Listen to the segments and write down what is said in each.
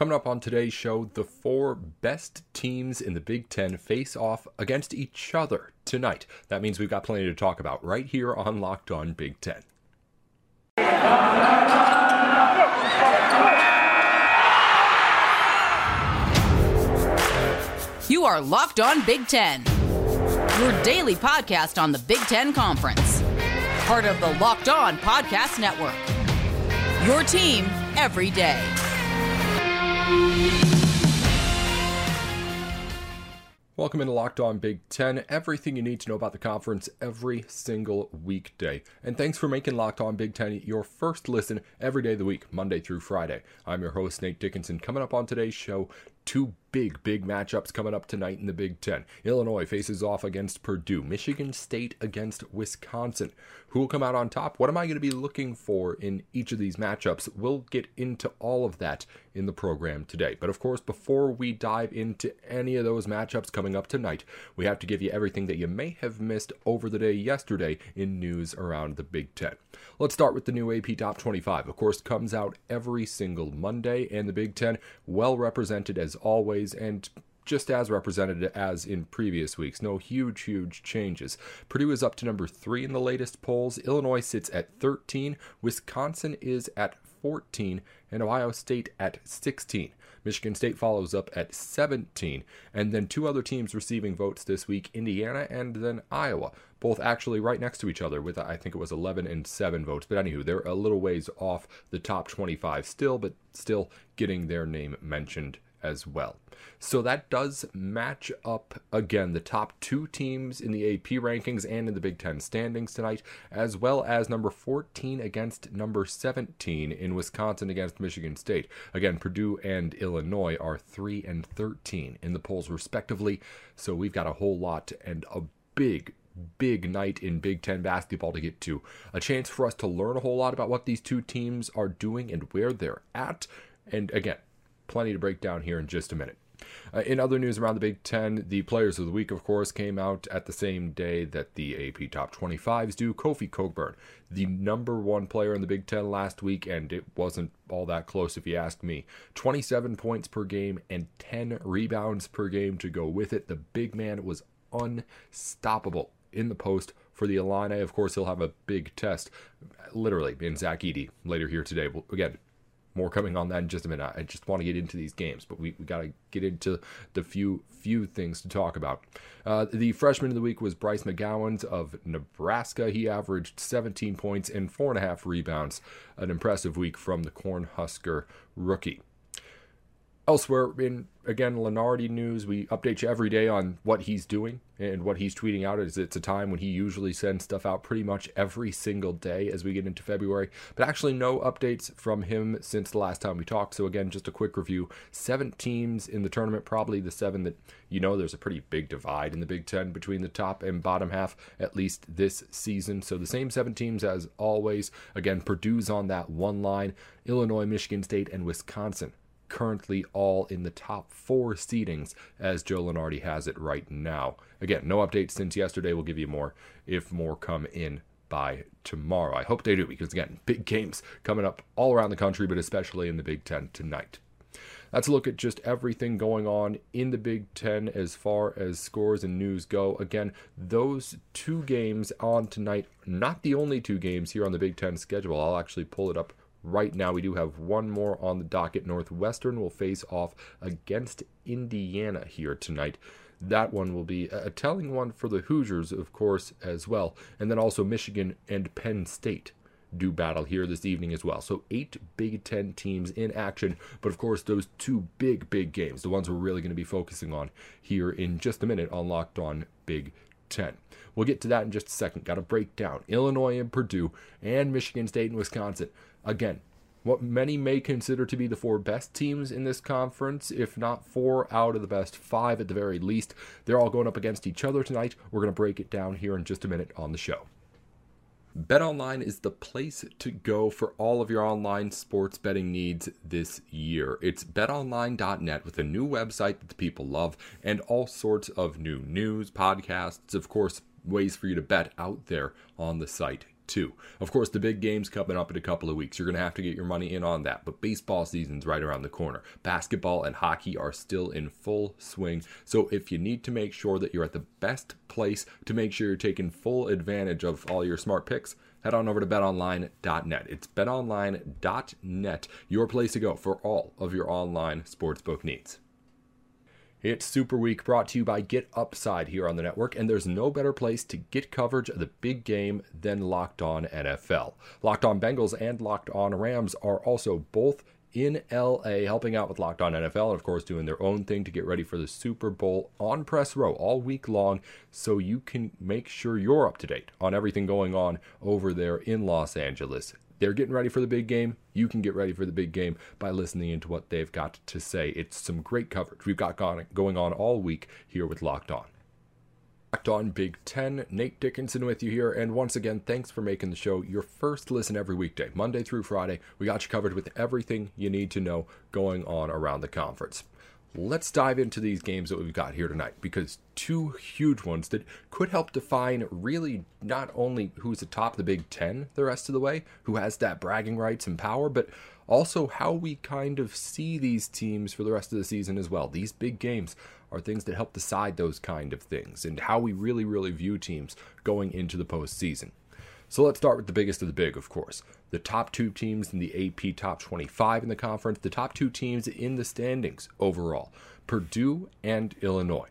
Coming up on today's show, the four best teams in the Big Ten face off against each other tonight. That means we've got plenty to talk about right here on Locked On Big Ten. You are Locked On Big Ten, your daily podcast on the Big Ten Conference. Part of the Locked On Podcast Network. Your team every day. Welcome into Locked On Big Ten. Everything you need to know about the conference every single weekday. And thanks for making Locked On Big Ten your first listen every day of the week, Monday through Friday. I'm your host, Nate Dickinson. Coming up on today's show, two big, big matchups coming up tonight in the Big Ten. Illinois faces off against Purdue, Michigan State against Wisconsin. Who will come out on top? What am I going to be looking for in each of these matchups? We'll get into all of that in the program today. But of course, before we dive into any of those matchups coming up tonight, we have to give you everything that you may have missed over the day yesterday in news around the Big Ten. Let's start with the new AP Top 25. Of course, comes out every single Monday, and the Big Ten well represented as always, and just as represented as in previous weeks. No huge, huge changes. Purdue is up to number three in the latest polls. Illinois sits at 13. Wisconsin is at 14. And Ohio State at 16. Michigan State follows up at 17. And then two other teams receiving votes this week Indiana and then Iowa. Both actually right next to each other with, I think it was 11 and 7 votes. But anywho, they're a little ways off the top 25 still, but still getting their name mentioned as well. So that does match up again the top two teams in the AP rankings and in the Big Ten standings tonight, as well as number 14 against number 17 in Wisconsin against Michigan State. Again, Purdue and Illinois are 3 and 13 in the polls respectively. So we've got a whole lot and a big, big night in Big Ten basketball to get to. A chance for us to learn a whole lot about what these two teams are doing and where they're at. And again, plenty to break down here in just a minute. Uh, in other news around the Big Ten, the Players of the Week, of course, came out at the same day that the AP Top 25s do. Kofi Cockburn, the number one player in the Big Ten last week, and it wasn't all that close if you ask me. 27 points per game and 10 rebounds per game to go with it. The big man was unstoppable in the post for the Illini. Of course, he'll have a big test, literally, in Zach Edey later here today. Again, more coming on that in just a minute. I just want to get into these games, but we, we got to get into the few few things to talk about. Uh, the freshman of the week was Bryce McGowens of Nebraska. He averaged 17 points and four and a half rebounds. An impressive week from the Cornhusker rookie. Elsewhere, in again Lunardi news, we update you every day on what he's doing and what he's tweeting out. Is it's a time when he usually sends stuff out pretty much every single day as we get into February, but actually no updates from him since the last time we talked. So again, just a quick review: seven teams in the tournament, probably the seven that you know. There's a pretty big divide in the Big Ten between the top and bottom half, at least this season. So the same seven teams as always. Again, Purdue's on that one line. Illinois, Michigan State, and Wisconsin currently all in the top four seedings as Joe Lunardi has it right now. Again, no updates since yesterday. We'll give you more if more come in by tomorrow. I hope they do because, again, big games coming up all around the country, but especially in the Big Ten tonight. That's a look at just everything going on in the Big Ten as far as scores and news go. Again, those two games on tonight, not the only two games here on the Big Ten schedule. I'll actually pull it up right now. We do have one more on the docket. Northwestern will face off against Indiana here tonight. That one will be a telling one for the Hoosiers, of course, as well. And then also Michigan and Penn State do battle here this evening as well. So eight Big Ten teams in action, but of course those two big, big games, the ones we're really going to be focusing on here in just a minute on Locked On Big 10. We'll get to that in just a second. Got to break down Illinois and Purdue and Michigan State and Wisconsin. Again, what many may consider to be the four best teams in this conference, if not four out of the best five at the very least. They're all going up against each other tonight. We're going to break it down here in just a minute on the show. BetOnline is the place to go for all of your online sports betting needs this year. It's betonline.net with a new website that the people love and all sorts of new news, podcasts, of course, ways for you to bet out there on the site too. Of course, the big game's coming up in a couple of weeks. You're going to have to get your money in on that. But baseball season's right around the corner. Basketball and hockey are still in full swing. So if you need to make sure that you're at the best place to make sure you're taking full advantage of all your smart picks, head on over to betonline.net. It's betonline.net, your place to go for all of your online sportsbook needs. It's Super Week brought to you by Get Upside here on the network, and there's no better place to get coverage of the big game than Locked On NFL. Locked On Bengals and Locked On Rams are also both in LA helping out with Locked On NFL and of course doing their own thing to get ready for the Super Bowl on press row all week long so you can make sure you're up to date on everything going on over there in Los Angeles. They're getting ready for the big game. You can get ready for the big game by listening into what they've got to say. It's some great coverage we've got going on all week here with Locked On. Locked On Big Ten, Nate Dickinson with you here, and once again, thanks for making the show your first listen every weekday, Monday through Friday. We got you covered with everything you need to know going on around the conference let's dive into these games that we've got here tonight because two huge ones that could help define really not only who's atop the Big Ten the rest of the way, who has that bragging rights and power, but also how we kind of see these teams for the rest of the season as well. These big games are things that help decide those kind of things and how we really, really view teams going into the postseason. So let's start with the biggest of the big, of course. The top two teams in the AP top 25 in the conference, the top two teams in the standings overall Purdue and Illinois.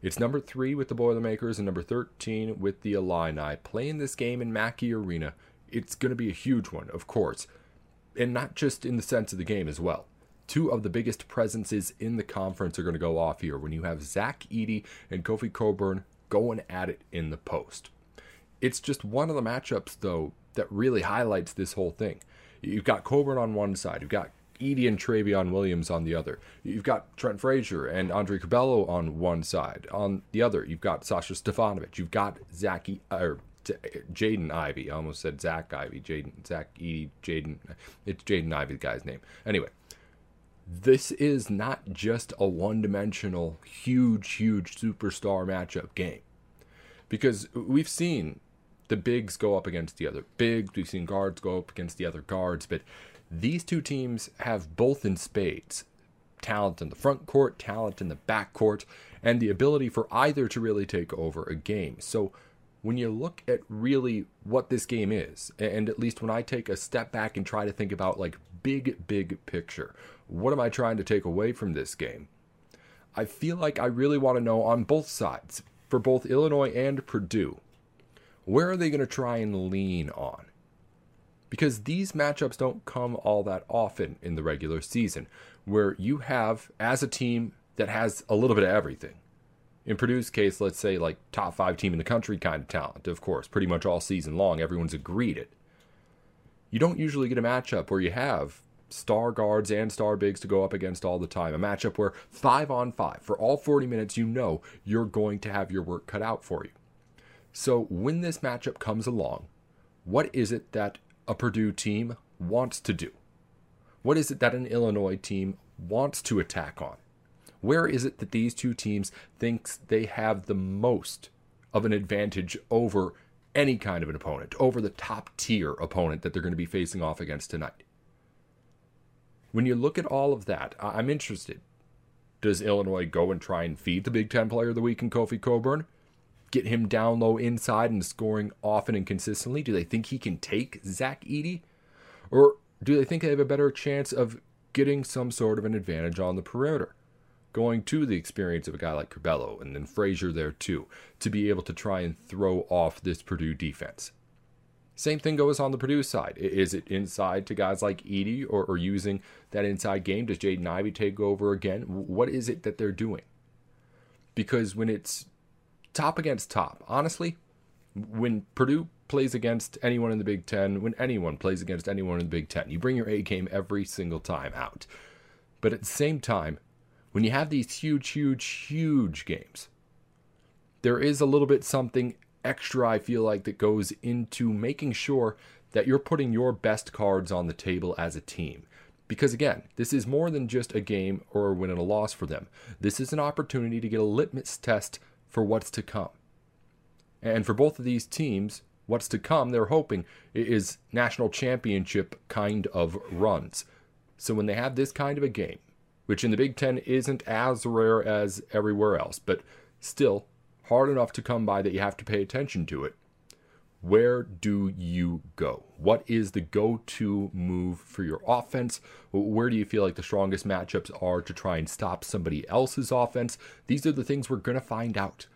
It's number three with the Boilermakers and number 13 with the Illini. Playing this game in Mackey Arena, it's going to be a huge one, of course. And not just in the sense of the game as well. Two of the biggest presences in the conference are going to go off here when you have Zach Edey and Kofi Cockburn going at it in the post. It's just one of the matchups, though, that really highlights this whole thing. You've got Cockburn on one side, you've got Edey and Trevion Williams on the other. You've got Trent Frazier and Andre Curbelo on one side. On the other, you've got Sasha Stefanovic. You've got Zach or Jaden Ivey. I almost said Zach Ivey. Jaden Zach Edey Jaden. It's Jaden Ivey, the guy's name. Anyway, this is not just a one-dimensional, huge, huge superstar matchup game, because we've seen the bigs go up against the other bigs. We've seen guards go up against the other guards, but these two teams have both in spades talent in the front court, talent in the back court, and the ability for either to really take over a game. So when you look at really what this game is, and at least when I take a step back and try to think about like big, big picture, what am I trying to take away from this game? I feel like I really want to know on both sides, for both Illinois and Purdue, where are they going to try and lean on? Because these matchups don't come all that often in the regular season, where you have, as a team that has a little bit of everything. In Purdue's case, let's say like top five team in the country kind of talent, of course, pretty much all season long. Everyone's agreed it. You don't usually get a matchup where you have star guards and star bigs to go up against all the time. A matchup where five on five, for all 40 minutes, you know you're going to have your work cut out for you. So when this matchup comes along, what is it that a Purdue team wants to do? What is it that an Illinois team wants to attack on? Where is it that these two teams thinks they have the most of an advantage over any kind of an opponent, over the top tier opponent that they're going to be facing off against tonight? When you look at all of that, I'm interested. Does Illinois go and try and feed the Big Ten player of the week in Kofi Cockburn? Get him down low inside and scoring often and consistently? Do they think he can take Zach Edey? Or do they think they have a better chance of getting some sort of an advantage on the perimeter? Going to the experience of a guy like Curbelo and then Frazier there too, to be able to try and throw off this Purdue defense. Same thing goes on the Purdue side. Is it inside to guys like Edey or, or using that inside game? Does Jaden Ivey take over again? What is it that they're doing? Because when it's top against top. Honestly, when Purdue plays against anyone in the Big Ten, when anyone plays against anyone in the Big Ten, you bring your A game every single time out. But at the same time, when you have these huge, huge, huge games, there is a little bit something extra, I feel like, that goes into making sure that you're putting your best cards on the table as a team. Because again, this is more than just a game or a win and a loss for them. This is an opportunity to get a litmus test for what's to come. And for both of these teams, what's to come, they're hoping, is national championship kind of runs. So when they have this kind of a game, which in the Big Ten isn't as rare as everywhere else, but still hard enough to come by that you have to pay attention to it, where do you go? What is the go to move for your offense? Where do you feel like the strongest matchups are to try and stop somebody else's offense? These are the things we're going to find out.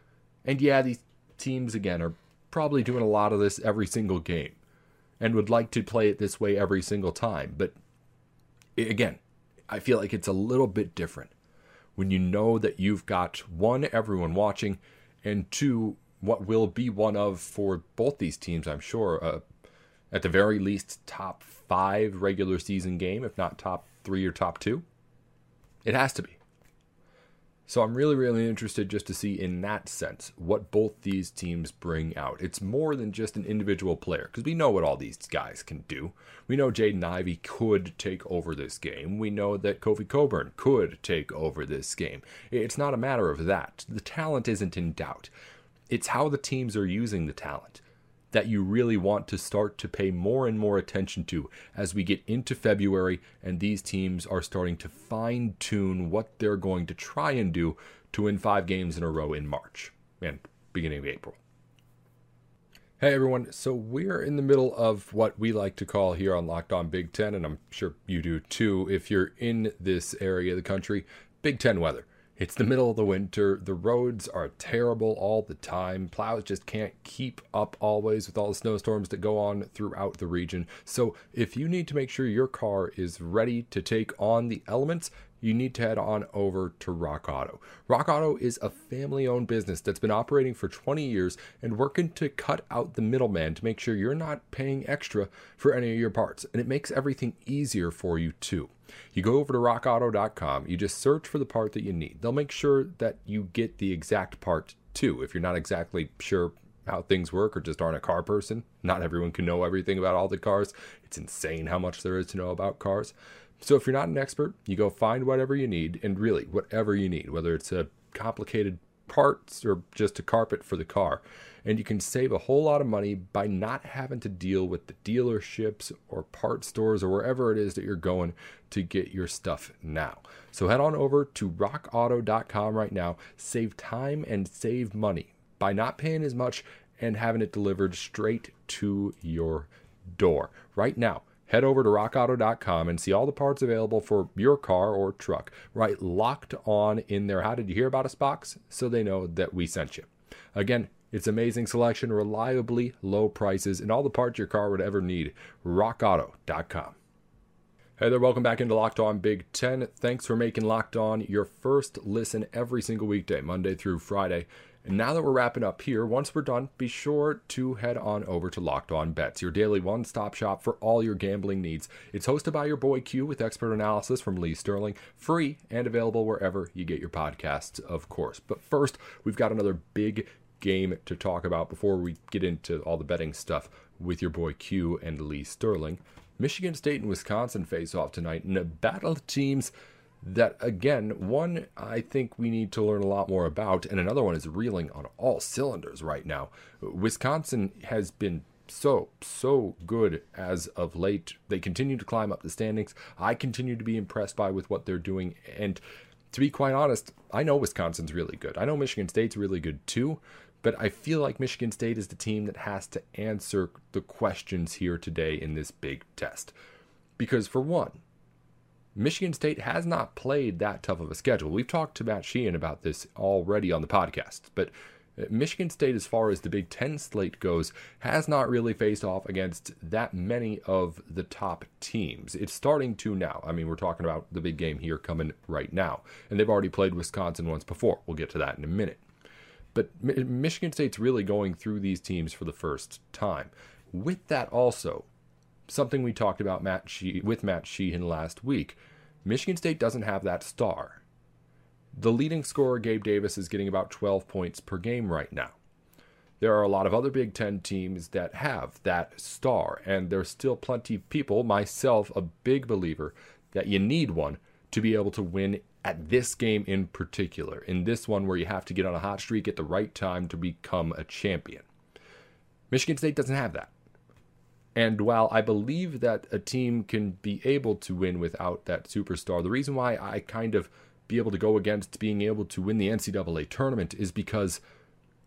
And yeah, these teams, again, are probably doing a lot of this every single game and would like to play it this way every single time. But again, I feel like it's a little bit different when you know that you've got one, everyone watching, and two, what will be one of for both these teams, I'm sure, uh, at the very least, top five regular season game, if not top three or top two. It has to be. So I'm really, really interested just to see in that sense what both these teams bring out. It's more than just an individual player because we know what all these guys can do. We know Jaden Ivey could take over this game. We know that Kofi Cockburn could take over this game. It's not a matter of that. The talent isn't in doubt. It's how the teams are using the talent that you really want to start to pay more and more attention to as we get into February and these teams are starting to fine tune what they're going to try and do to win five games in a row in March and beginning of April. Hey everyone, so we're in the middle of what we like to call here on Locked On Big Ten, and I'm sure you do too if you're in this area of the country, Big Ten weather. It's the middle of the winter. The roads are terrible all the time. Plows just can't keep up always with all the snowstorms that go on throughout the region. So, if you need to make sure your car is ready to take on the elements, you need to head on over to Rock Auto. Rock Auto is a family owned business that's been operating for 20 years and working to cut out the middleman to make sure you're not paying extra for any of your parts. And it makes everything easier for you too. You go over to rockauto.com, you just search for the part that you need. They'll make sure that you get the exact part too. If you're not exactly sure how things work or just aren't a car person, not everyone can know everything about all the cars. It's insane how much there is to know about cars. So if you're not an expert, you go find whatever you need, and really whatever you need, whether it's a complicated parts or just a carpet for the car. And you can save a whole lot of money by not having to deal with the dealerships or part stores or wherever it is that you're going to get your stuff now. So head on over to rockauto.com right now, save time and save money by not paying as much and having it delivered straight to your door. Right now, head over to rockauto.com and see all the parts available for your car or truck. Write locked on in there. How did you hear about us box? So they know that we sent you. Again, it's amazing selection, reliably low prices, and all the parts your car would ever need. RockAuto.com. Hey there, welcome back into Locked On Big Ten. Thanks for making Locked On your first listen every single weekday, Monday through Friday. And now that we're wrapping up here, once we're done, be sure to head on over to Locked On Bets, your daily one stop shop for all your gambling needs. It's hosted by your boy Q with expert analysis from Lee Sterling, free and available wherever you get your podcasts, of course. But first, we've got another big game to talk about before we get into all the betting stuff with your boy Q and Lee Sterling. Michigan State and Wisconsin face off tonight in a battle of teams that again, one I think we need to learn a lot more about, and another one is reeling on all cylinders right now. Wisconsin has been so, so good as of late. They continue to climb up the standings. I continue to be impressed by with what they're doing. And to be quite honest, I know Wisconsin's really good. I know Michigan State's really good too, but I feel like Michigan State is the team that has to answer the questions here today in this big test. Because for one, Michigan State has not played that tough of a schedule. We've talked to Matt Sheehan about this already on the podcast, but uh, Michigan State, as far as the Big Ten slate goes, has not really faced off against that many of the top teams. It's starting to now. I mean, we're talking about the big game here coming right now, and they've already played Wisconsin once before. We'll get to that in a minute. But Michigan State's really going through these teams for the first time. With that, also, something we talked about Matt she- with Matt Sheehan last week. Michigan State doesn't have that star. The leading scorer, Gabe Davis, is getting about 12 points per game right now. There are a lot of other Big Ten teams that have that star, and there's still plenty of people, myself, a big believer, that you need one to be able to win at this game in particular, in this one where you have to get on a hot streak at the right time to become a champion. Michigan State doesn't have that. And while I believe that a team can be able to win without that superstar, the reason why I kind of be able to go against being able to win the NCAA tournament is because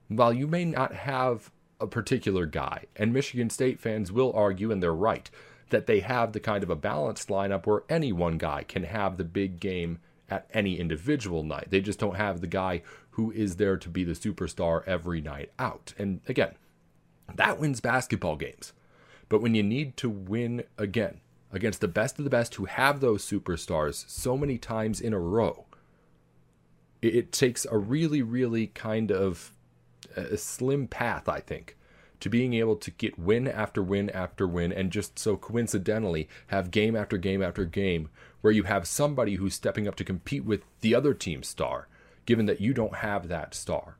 while you may not have a particular guy, and Michigan State fans will argue, and they're right, that they have the kind of a balanced lineup where any one guy can have the big game at any individual night. They just don't have the guy who is there to be the superstar every night out. And again, that wins basketball games. But when you need to win again against the best of the best who have those superstars so many times in a row, it, takes a really, really kind of a slim path, I think, to being able to get win after win after win and just so coincidentally have game after game after game where you have somebody who's stepping up to compete with the other team's star, given that you don't have that star.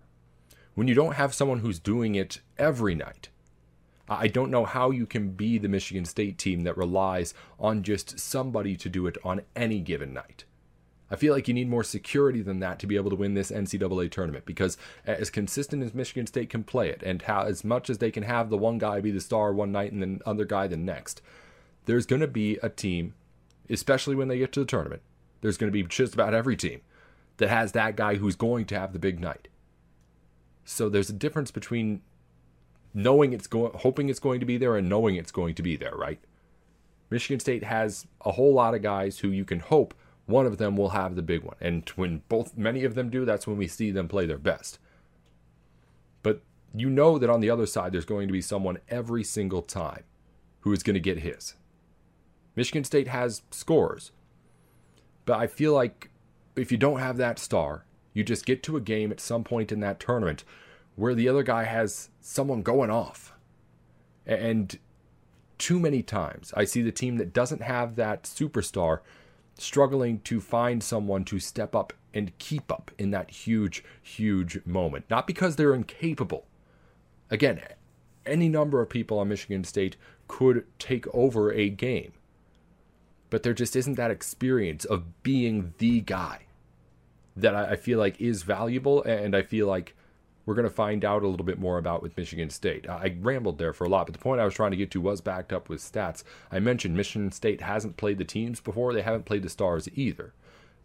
When you don't have someone who's doing it every night, I don't know how you can be the Michigan State team that relies on just somebody to do it on any given night. I feel like you need more security than that to be able to win this NCAA tournament because as consistent as Michigan State can play it and how as much as they can have the one guy be the star one night and the other guy the next, there's going to be a team, especially when they get to the tournament, there's going to be just about every team that has that guy who's going to have the big night. So there's a difference between knowing it's going, hoping it's going to be there, and knowing it's going to be there, right? Michigan State has a whole lot of guys who you can hope one of them will have the big one. And when both many of them do, that's when we see them play their best. But you know that on the other side there's going to be someone every single time who is going to get his. Michigan State has scores. But I feel like if you don't have that star, you just get to a game at some point in that tournament where the other guy has someone going off. And too many times I see the team that doesn't have that superstar struggling to find someone to step up and keep up in that huge, huge moment. Not because they're incapable. Again, any number of people on Michigan State could take over a game. But there just isn't that experience of being the guy that I feel like is valuable. And I feel like we're going to find out a little bit more about with Michigan State. I rambled there for a lot, but the point I was trying to get to was backed up with stats. I mentioned Michigan State hasn't played the teams before, they haven't played the Stars either.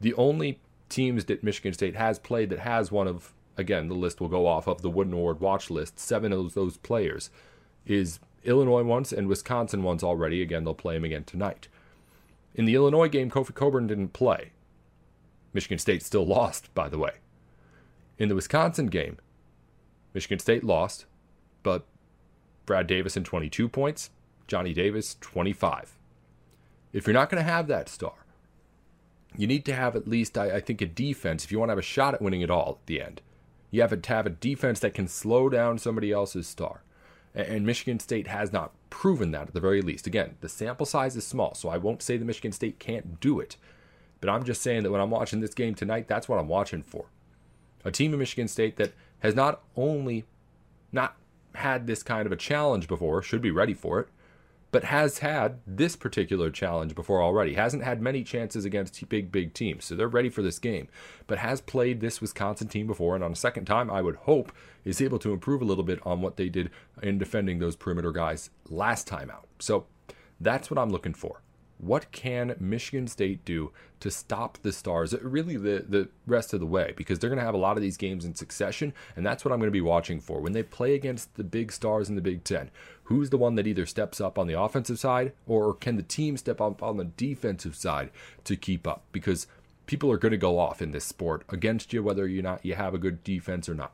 The only teams that Michigan State has played that has one of, again, the list will go off of the Wooden Award watch list, seven of those players, is Illinois once and Wisconsin once already. Again, they'll play them again tonight. In the Illinois game, Kofi Cockburn didn't play. Michigan State still lost, by the way. In the Wisconsin game, Michigan State lost, but Brad Davison 22 points, Johnny Davis 25. If you're not going to have that star, you need to have at least, I, I, think, a defense if you want to have a shot at winning it all at the end. You have to have a defense that can slow down somebody else's star. And, and Michigan State has not proven that at the very least. Again, the sample size is small, so I won't say the Michigan State can't do it. But I'm just saying that when I'm watching this game tonight, that's what I'm watching for. A team in Michigan State that has not only not had this kind of a challenge before, should be ready for it, but has had this particular challenge before already. Hasn't had many chances against big, big teams, so they're ready for this game. But has played this Wisconsin team before, and on a second time, I would hope is able to improve a little bit on what they did in defending those perimeter guys last time out. So that's what I'm looking for what can Michigan State do to stop the Stars really the, the rest of the way? Because they're going to have a lot of these games in succession, and that's what I'm going to be watching for. When they play against the big stars in the Big Ten, who's the one that either steps up on the offensive side, or can the team step up on the defensive side to keep up? Because people are going to go off in this sport against you, whether you not you have a good defense or not.